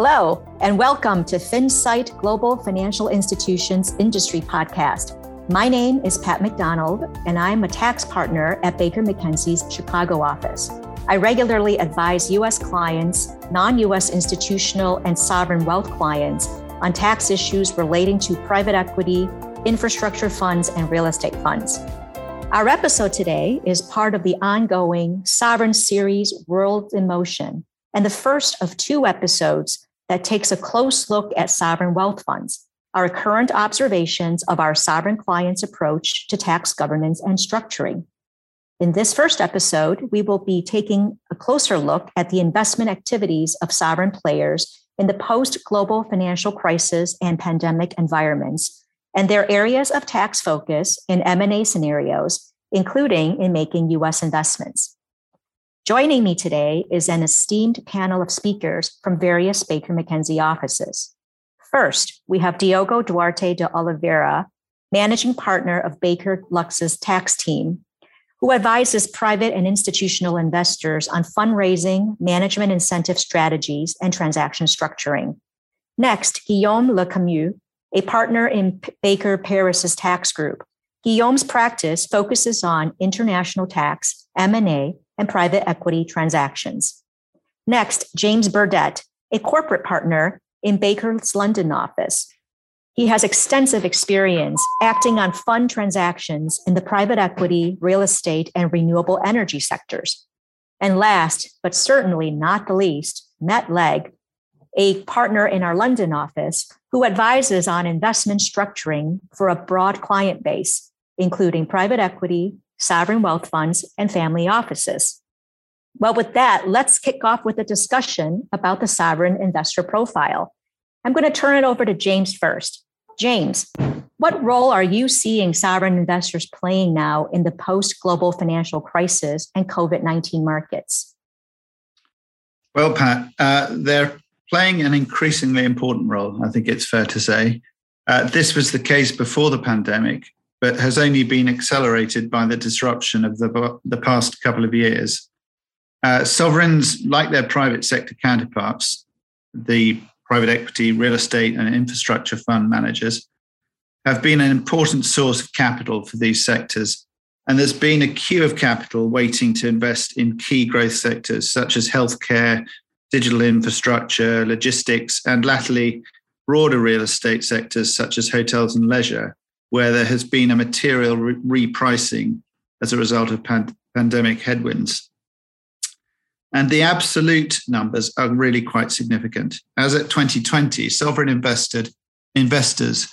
Hello, and welcome to FinSight Global Financial Institutions Industry Podcast. My name is Pat McDonald, and I'm a tax partner at Baker McKenzie's Chicago office. I regularly advise U.S. clients, non U.S. institutional, and sovereign wealth clients on tax issues relating to private equity, infrastructure funds, and real estate funds. Our episode today is part of the ongoing Sovereign Series World in Motion and the first of two episodes that takes a close look at sovereign wealth funds, our current observations of our sovereign clients' approach to tax governance and structuring. In this first episode, we will be taking a closer look at the investment activities of sovereign players in the post global financial crisis and pandemic environments and their areas of tax focus in M&A scenarios, including in making US investments. Joining me today is an esteemed panel of speakers from various Baker McKenzie offices. First, we have Diogo Duarte de Oliveira, managing partner of Baker Lux's tax team, who advises private and institutional investors on fundraising, management incentive strategies, and transaction structuring. Next, Guillaume Le Camus, a partner in Baker Paris's tax group. Guillaume's practice focuses on international tax, M&A, and private equity transactions. Next, James Burdett, a corporate partner in Baker's London office. He has extensive experience acting on fund transactions in the private equity, real estate, and renewable energy sectors. And last, but certainly not the least, Matt Legg, a partner in our London office who advises on investment structuring for a broad client base, including private equity, sovereign wealth funds, and family offices. Well, with that, let's kick off with a discussion about the sovereign investor profile. I'm going to turn it over to James first. James, what role are you seeing sovereign investors playing now in the post global financial crisis and COVID 19 markets? Well, Pat, uh, they're playing an increasingly important role, I think it's fair to say. Uh, this was the case before the pandemic, but has only been accelerated by the disruption of the, the past couple of years. Uh, sovereigns, like their private sector counterparts, the private equity, real estate, and infrastructure fund managers, have been an important source of capital for these sectors. And there's been a queue of capital waiting to invest in key growth sectors such as healthcare, digital infrastructure, logistics, and latterly, broader real estate sectors such as hotels and leisure, where there has been a material re- repricing as a result of pan- pandemic headwinds. And the absolute numbers are really quite significant. As at 2020, sovereign invested investors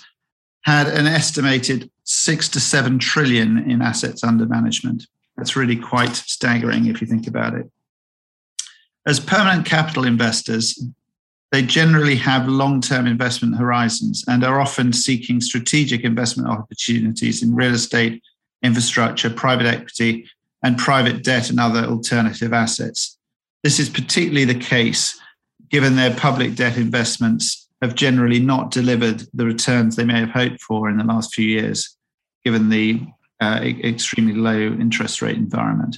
had an estimated six to seven trillion in assets under management. That's really quite staggering if you think about it. As permanent capital investors, they generally have long term investment horizons and are often seeking strategic investment opportunities in real estate, infrastructure, private equity, and private debt and other alternative assets. This is particularly the case given their public debt investments have generally not delivered the returns they may have hoped for in the last few years, given the uh, extremely low interest rate environment.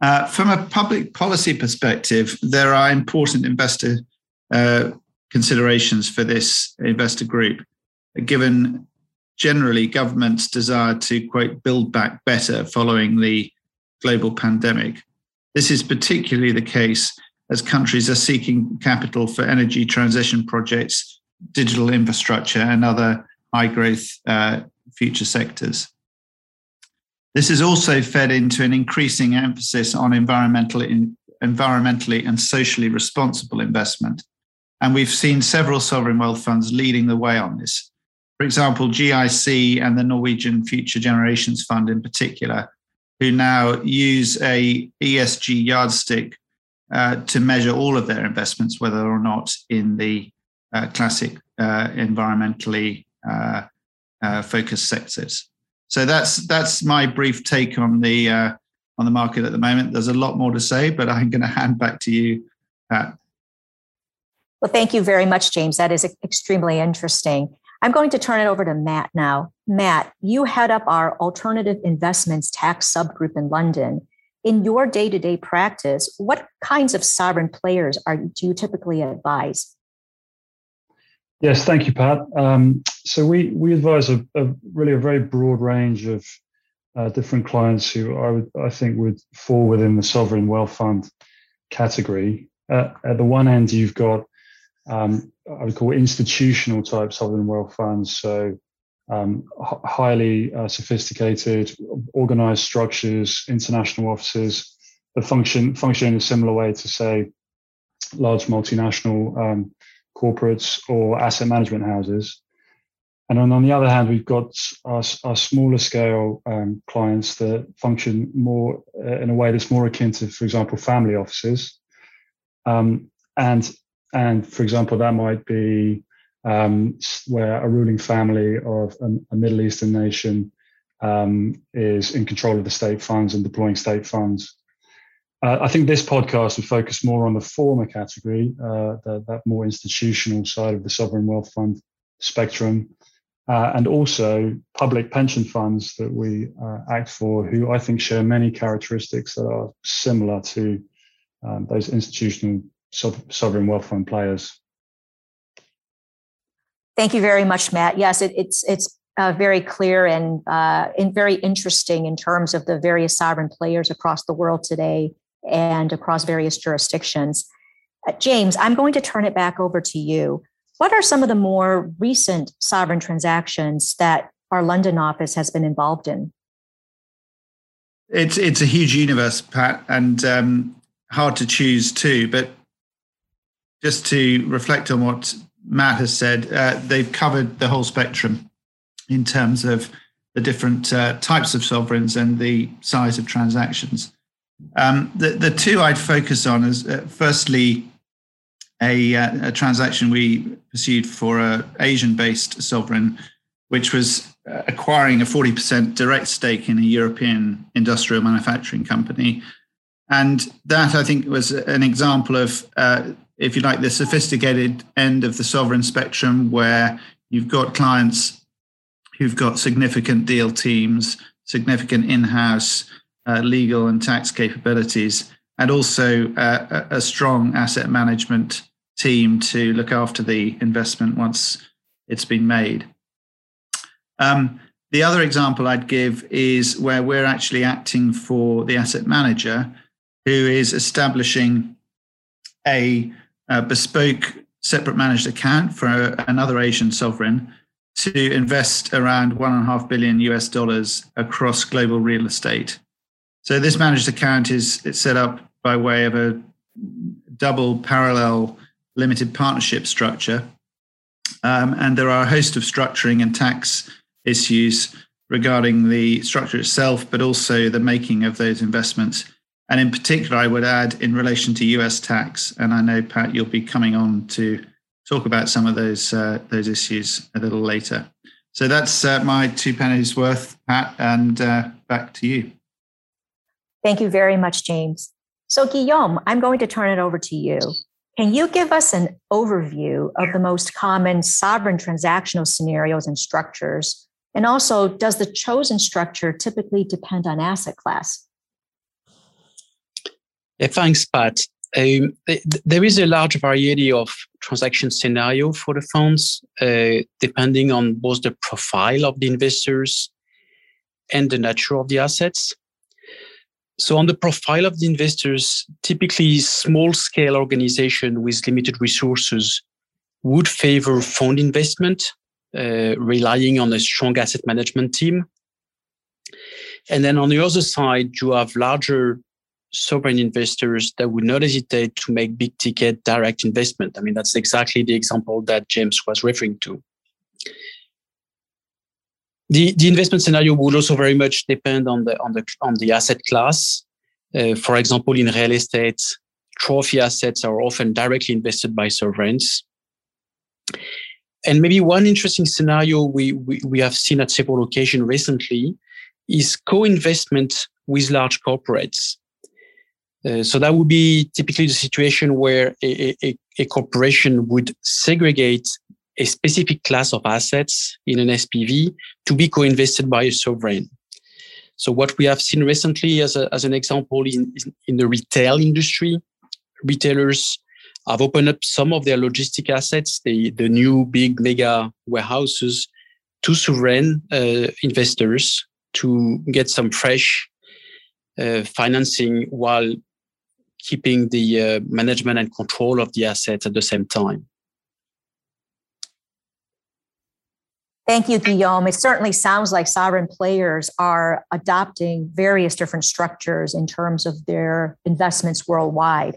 Uh, from a public policy perspective, there are important investor uh, considerations for this investor group, given generally government's desire to, quote, build back better following the global pandemic. This is particularly the case as countries are seeking capital for energy transition projects, digital infrastructure, and other high growth uh, future sectors. This has also fed into an increasing emphasis on environmental, environmentally and socially responsible investment. And we've seen several sovereign wealth funds leading the way on this. For example, GIC and the Norwegian Future Generations Fund in particular, who now use a ESG yardstick uh, to measure all of their investments, whether or not in the uh, classic uh, environmentally uh, uh, focused sectors. So that's that's my brief take on the uh, on the market at the moment. There's a lot more to say, but I'm going to hand back to you, Pat. Well, thank you very much, James. That is extremely interesting. I'm going to turn it over to Matt now. Matt, you head up our alternative investments tax subgroup in London. in your day-to-day practice, what kinds of sovereign players are do you typically advise? Yes, thank you, Pat. Um, so we we advise a, a, really a very broad range of uh, different clients who I would I think would fall within the sovereign wealth fund category. Uh, at the one end, you've got um, I would call institutional type sovereign wealth funds. So um, h- highly uh, sophisticated, organized structures, international offices that function function in a similar way to say large multinational um, corporates or asset management houses. And then on the other hand, we've got our, our smaller scale um, clients that function more uh, in a way that's more akin to, for example, family offices. Um, and and for example, that might be um, where a ruling family of a, a Middle Eastern nation um, is in control of the state funds and deploying state funds. Uh, I think this podcast would focus more on the former category, uh, the, that more institutional side of the sovereign wealth fund spectrum, uh, and also public pension funds that we uh, act for, who I think share many characteristics that are similar to um, those institutional sovereign wealth fund players. Thank you very much, Matt. Yes, it, it's it's uh, very clear and uh, and very interesting in terms of the various sovereign players across the world today and across various jurisdictions. Uh, James, I'm going to turn it back over to you. What are some of the more recent sovereign transactions that our London office has been involved in? It's it's a huge universe, Pat, and um, hard to choose too. But just to reflect on what Matt has said, uh, they've covered the whole spectrum in terms of the different uh, types of sovereigns and the size of transactions. Um, the, the two I'd focus on is uh, firstly, a, uh, a, transaction we pursued for an Asian based sovereign, which was uh, acquiring a 40% direct stake in a European industrial manufacturing company. And that, I think, was an example of uh, if you like, the sophisticated end of the sovereign spectrum where you've got clients who've got significant deal teams, significant in house uh, legal and tax capabilities, and also uh, a strong asset management team to look after the investment once it's been made. Um, the other example I'd give is where we're actually acting for the asset manager who is establishing a a bespoke separate managed account for another Asian sovereign to invest around one and a half billion US dollars across global real estate. So this managed account is it's set up by way of a double parallel limited partnership structure. Um, and there are a host of structuring and tax issues regarding the structure itself, but also the making of those investments and in particular, I would add in relation to US tax, and I know, Pat, you'll be coming on to talk about some of those, uh, those issues a little later. So that's uh, my two pennies worth, Pat, and uh, back to you. Thank you very much, James. So, Guillaume, I'm going to turn it over to you. Can you give us an overview of the most common sovereign transactional scenarios and structures? And also, does the chosen structure typically depend on asset class? Yeah, thanks, Pat. Um, there is a large variety of transaction scenario for the funds, uh, depending on both the profile of the investors and the nature of the assets. So, on the profile of the investors, typically small scale organization with limited resources would favor fund investment, uh, relying on a strong asset management team. And then on the other side, you have larger sovereign investors that would not hesitate to make big ticket direct investment. I mean, that's exactly the example that James was referring to. The, the investment scenario would also very much depend on the on the on the asset class. Uh, for example, in real estate, trophy assets are often directly invested by sovereigns. And maybe one interesting scenario we, we, we have seen at several occasions recently is co-investment with large corporates. Uh, so that would be typically the situation where a, a, a, corporation would segregate a specific class of assets in an SPV to be co-invested by a sovereign. So what we have seen recently, as, a, as an example, in, in the retail industry, retailers have opened up some of their logistic assets, the, the new big mega warehouses, to sovereign uh, investors to get some fresh uh, financing while keeping the uh, management and control of the assets at the same time. Thank you, Guillaume. It certainly sounds like sovereign players are adopting various different structures in terms of their investments worldwide.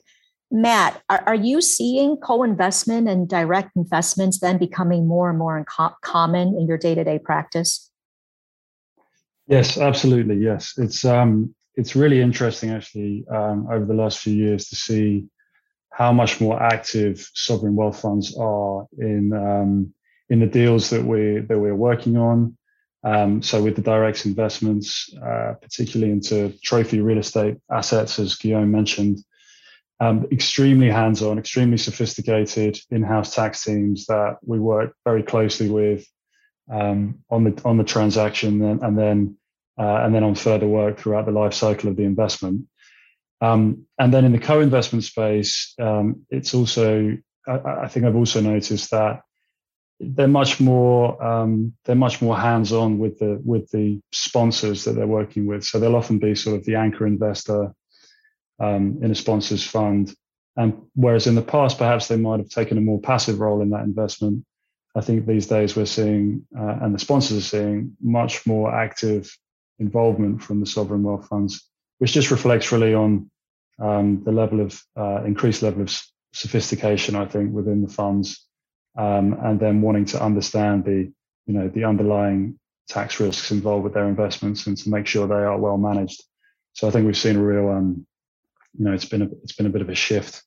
Matt, are, are you seeing co investment and direct investments then becoming more and more common in your day to day practice? Yes, absolutely. Yes, it's um, it's really interesting actually um, over the last few years to see how much more active sovereign wealth funds are in um, in the deals that we that we're working on. Um, so with the direct investments, uh, particularly into trophy real estate assets, as Guillaume mentioned, um, extremely hands-on, extremely sophisticated in-house tax teams that we work very closely with um, on the on the transaction and, and then uh, and then on further work throughout the life cycle of the investment. Um, and then in the co-investment space, um, it's also I, I, think I've also noticed that they're much more um, they're much more hands-on with the with the sponsors that they're working with. So they'll often be sort of the anchor investor um, in a sponsor's fund. And whereas in the past, perhaps they might have taken a more passive role in that investment, I think these days we're seeing, uh, and the sponsors are seeing, much more active involvement from the sovereign wealth funds, which just reflects really on um, the level of uh, increased level of sophistication, I think, within the funds, um, and then wanting to understand the, you know, the underlying tax risks involved with their investments and to make sure they are well managed. So I think we've seen a real um, you know it's been a it's been a bit of a shift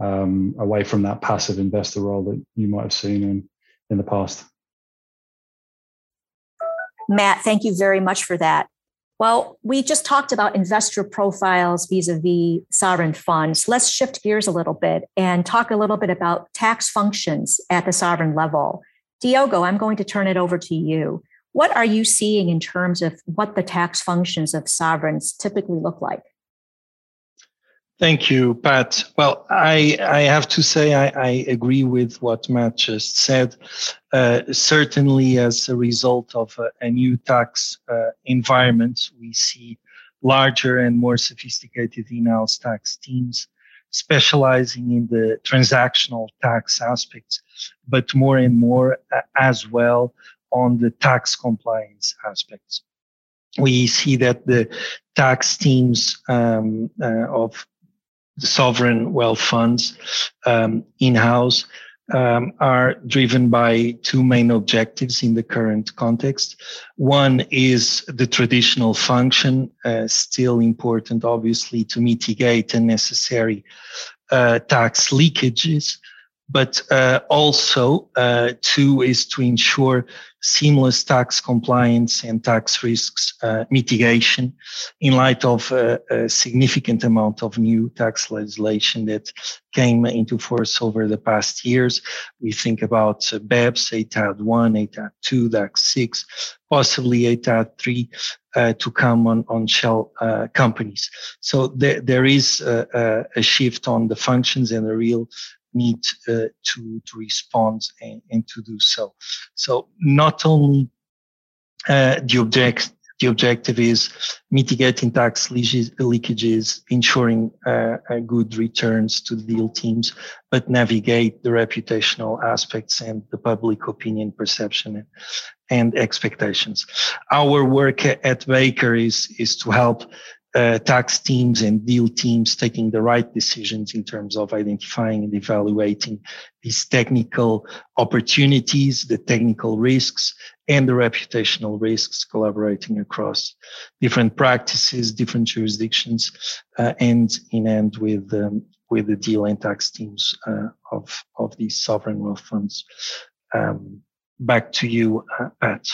um, away from that passive investor role that you might have seen in in the past. Matt, thank you very much for that. Well, we just talked about investor profiles vis-a-vis sovereign funds. Let's shift gears a little bit and talk a little bit about tax functions at the sovereign level. Diogo, I'm going to turn it over to you. What are you seeing in terms of what the tax functions of sovereigns typically look like? Thank you, Pat. Well, I, I have to say I, I agree with what Matt just said. Uh, certainly, as a result of a, a new tax uh, environment, we see larger and more sophisticated in-house tax teams specializing in the transactional tax aspects, but more and more uh, as well on the tax compliance aspects we see that the tax teams um, uh, of sovereign wealth funds um, in-house um, are driven by two main objectives in the current context. One is the traditional function, uh, still important, obviously, to mitigate unnecessary uh, tax leakages, but uh, also uh, two is to ensure seamless tax compliance and tax risks uh, mitigation in light of uh, a significant amount of new tax legislation that came into force over the past years. We think about uh, BEPS, ATAD 1, ATAD 2, DAC 6, possibly ATAD 3 uh, to come on, on shell companies. So there, there is a, a, shift on the functions and a real need uh, to, to respond and, and, to do so. So not only uh, the object the objective is mitigating tax leakages, ensuring uh, good returns to deal teams, but navigate the reputational aspects and the public opinion perception and expectations. Our work at Baker is, is to help uh, tax teams and deal teams taking the right decisions in terms of identifying and evaluating these technical opportunities, the technical risks, and the reputational risks, collaborating across different practices, different jurisdictions, uh, and in end with um, with the deal and tax teams uh, of of these sovereign wealth funds. Um, back to you, uh, Pat.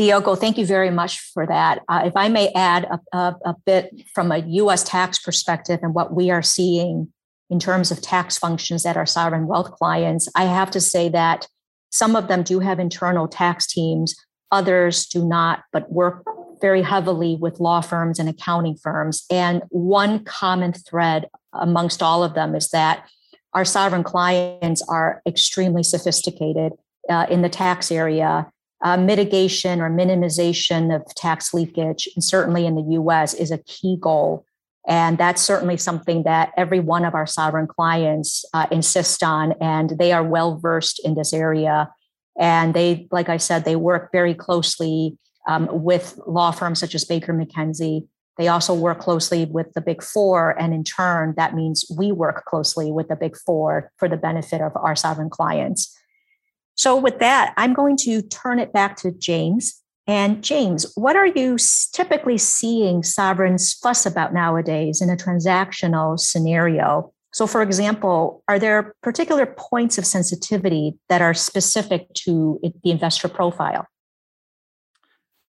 Diogo, thank you very much for that. Uh, if I may add a, a, a, bit from a US tax perspective and what we are seeing in terms of tax functions at our sovereign wealth clients, I have to say that some of them do have internal tax teams, others do not, but work very heavily with law firms and accounting firms. And one common thread amongst all of them is that our sovereign clients are extremely sophisticated uh, in the tax area. Uh, mitigation or minimization of tax leakage, and certainly in the US, is a key goal. And that's certainly something that every one of our sovereign clients uh, insist on, and they are well versed in this area. And they, like I said, they work very closely um, with law firms such as Baker McKenzie. They also work closely with the Big Four, and in turn, that means we work closely with the Big Four for the benefit of our sovereign clients. So, with that, I'm going to turn it back to James. And James, what are you typically seeing sovereigns fuss about nowadays in a transactional scenario? So, for example, are there particular points of sensitivity that are specific to the investor profile?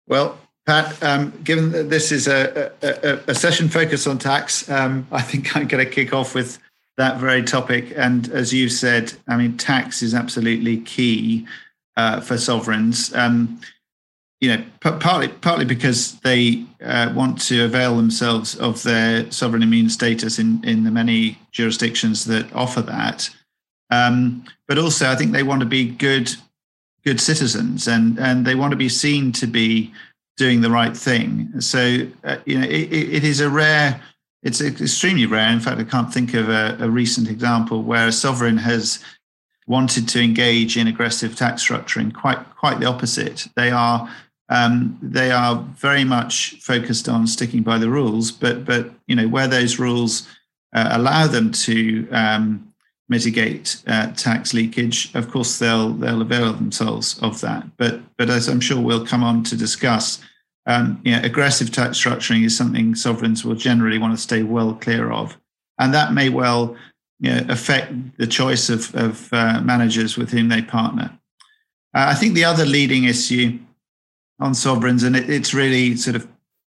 Well, Pat, um, given that this is a, a, a session focused on tax, um, I think I'm going to kick off with that very topic. And as you said, I mean, tax is absolutely key uh, for sovereigns. Um, you know, partly partly because they uh, want to avail themselves of their sovereign immune status in in the many jurisdictions that offer that. Um, but also, I think they want to be good good citizens and and they want to be seen to be doing the right thing. So uh, you know, it, it is a rare it's extremely rare. In fact, I can't think of a, a, recent example where a sovereign has wanted to engage in aggressive tax structuring. Quite, quite the opposite. They are um, they are very much focused on sticking by the rules, but but you know where those rules uh, allow them to um, mitigate uh, tax leakage, of course they'll they'll avail themselves of that. But but as I'm sure we'll come on to discuss, um, you know, aggressive tax structuring is something sovereigns will generally want to stay well clear of, and that may well you know, affect the choice of, of uh, managers with whom they partner. Uh, I think the other leading issue on sovereigns, and it, it's really sort of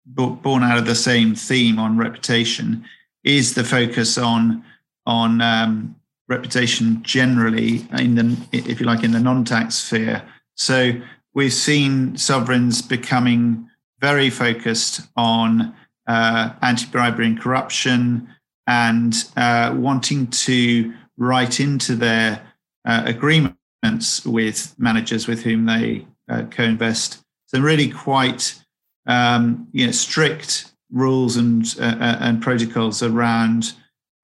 born out of the same theme on reputation, is the focus on on um, reputation generally in the, if you like, in the non-tax sphere. So we've seen sovereigns becoming very focused on uh, anti-bribery and corruption and uh, wanting to write into their uh, agreements with managers with whom they uh, co-invest some really quite um, you know strict rules and uh, uh, and protocols around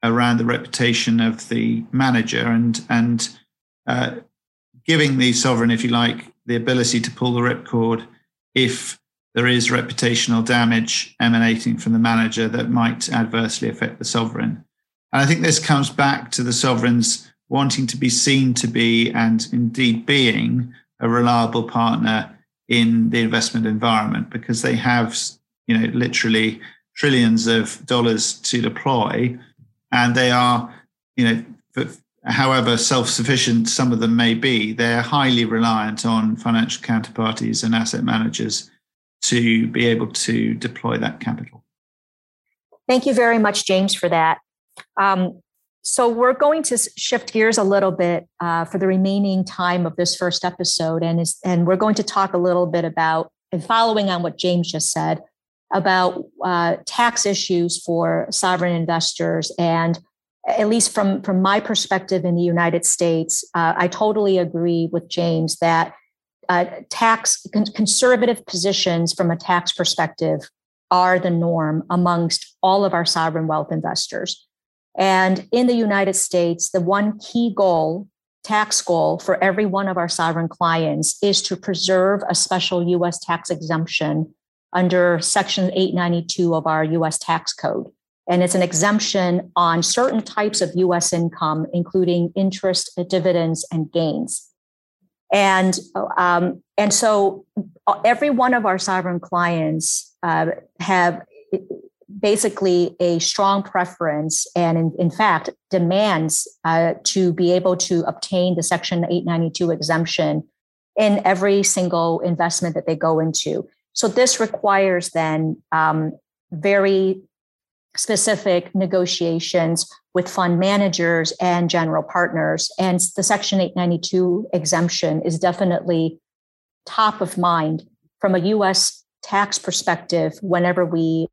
around the reputation of the manager and and giving the sovereign, if you like, the ability to pull the ripcord if there is reputational damage emanating from the manager that might adversely affect the sovereign. And I think this comes back to the sovereigns wanting to be seen to be, and indeed being, a reliable partner in the investment environment because they have, you know, literally trillions of dollars to deploy, and they are, you know, however self-sufficient some of them may be, they're highly reliant on financial counterparties and asset managers to be able to deploy that capital. Thank you very much, James, for that. Um, so we're going to shift gears a little bit uh, for the remaining time of this first episode, and is, and we're going to talk a little bit about and following on what James just said about uh, tax issues for sovereign investors and at least from from my perspective in the United States, uh, I totally agree with James that uh, tax con- conservative positions from a tax perspective are the norm amongst all of our sovereign wealth investors. And in the United States, the one key goal, tax goal for every one of our sovereign clients is to preserve a special US tax exemption under Section 892 of our US tax code. And it's an exemption on certain types of US income, including interest, dividends, and gains. And um, and so uh, every one of our sovereign clients uh, have basically a strong preference and in, in fact demands uh, to be able to obtain the section 892 exemption in every single investment that they go into. So this requires then um, very specific negotiations with fund managers and general partners. And the Section 892 exemption is definitely top of mind from a US tax perspective whenever we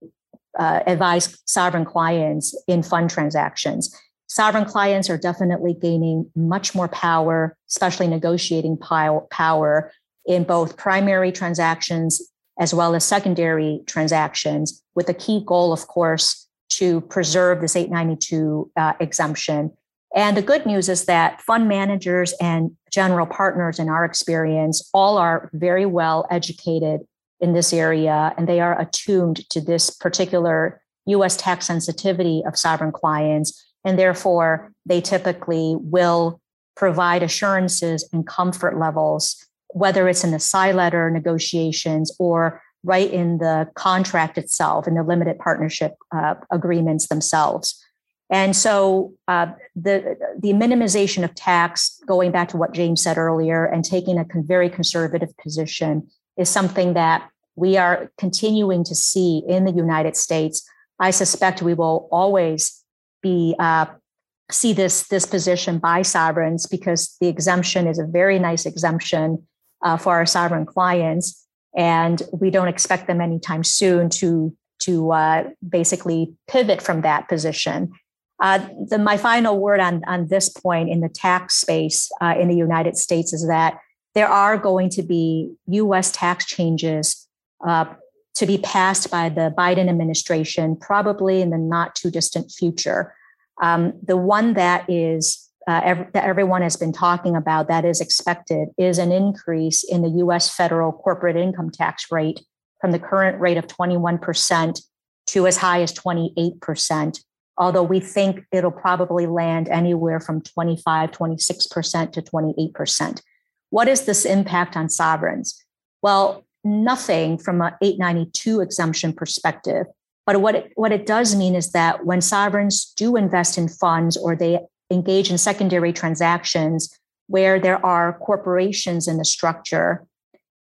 uh, advise sovereign clients in fund transactions. Sovereign clients are definitely gaining much more power, especially negotiating power in both primary transactions as well as secondary transactions, with a key goal, of course, to preserve this 892 uh, exemption. And the good news is that fund managers and general partners, in our experience, all are very well educated in this area and they are attuned to this particular US tax sensitivity of sovereign clients. And therefore, they typically will provide assurances and comfort levels, whether it's in the side letter negotiations or right in the contract itself, in the limited partnership uh, agreements themselves. And so uh, the, the minimization of tax, going back to what James said earlier, and taking a con- very conservative position is something that we are continuing to see in the United States. I suspect we will always be uh, see this this position by sovereigns because the exemption is a very nice exemption uh, for our sovereign clients, and we don't expect them anytime soon to to uh, basically pivot from that position. Uh, the, my final word on, on this point in the tax space uh, in the United States is that there are going to be US tax changes uh, to be passed by the Biden administration, probably in the not too distant future. Um, the one that is uh, ev- that everyone has been talking about that is expected is an increase in the US federal corporate income tax rate from the current rate of 21% to as high as 28% although we think it'll probably land anywhere from 25, 26% to 28%. What is this impact on sovereigns? Well, nothing from an 892 exemption perspective. But what it, what it does mean is that when sovereigns do invest in funds or they engage in secondary transactions where there are corporations in the structure,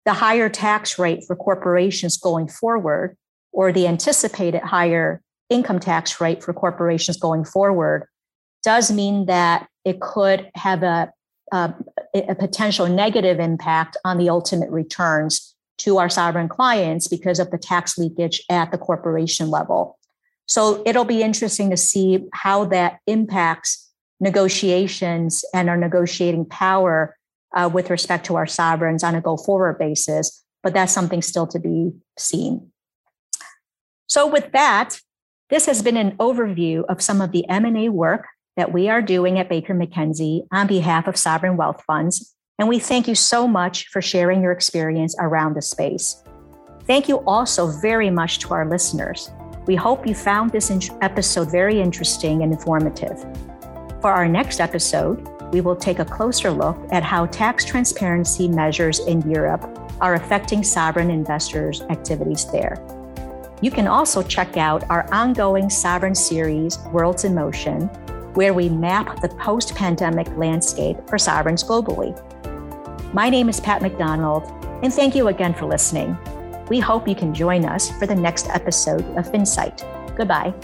the higher tax rate for corporations going forward or the anticipated higher income tax rate for corporations going forward does mean that it could have a, a, a, potential negative impact on the ultimate returns to our sovereign clients because of the tax leakage at the corporation level. So it'll be interesting to see how that impacts negotiations and our negotiating power uh, with respect to our sovereigns on a go forward basis. But that's something still to be seen. So with that, this has been an overview of some of the M&A work that we are doing at Baker McKenzie on behalf of sovereign wealth funds, and we thank you so much for sharing your experience around the space. Thank you also very much to our listeners. We hope you found this episode very interesting and informative. For our next episode, we will take a closer look at how tax transparency measures in Europe are affecting sovereign investors' activities there. You can also check out our ongoing Sovereign series, Worlds in Motion, where we map the post pandemic landscape for sovereigns globally. My name is Pat McDonald, and thank you again for listening. We hope you can join us for the next episode of FinSight. Goodbye.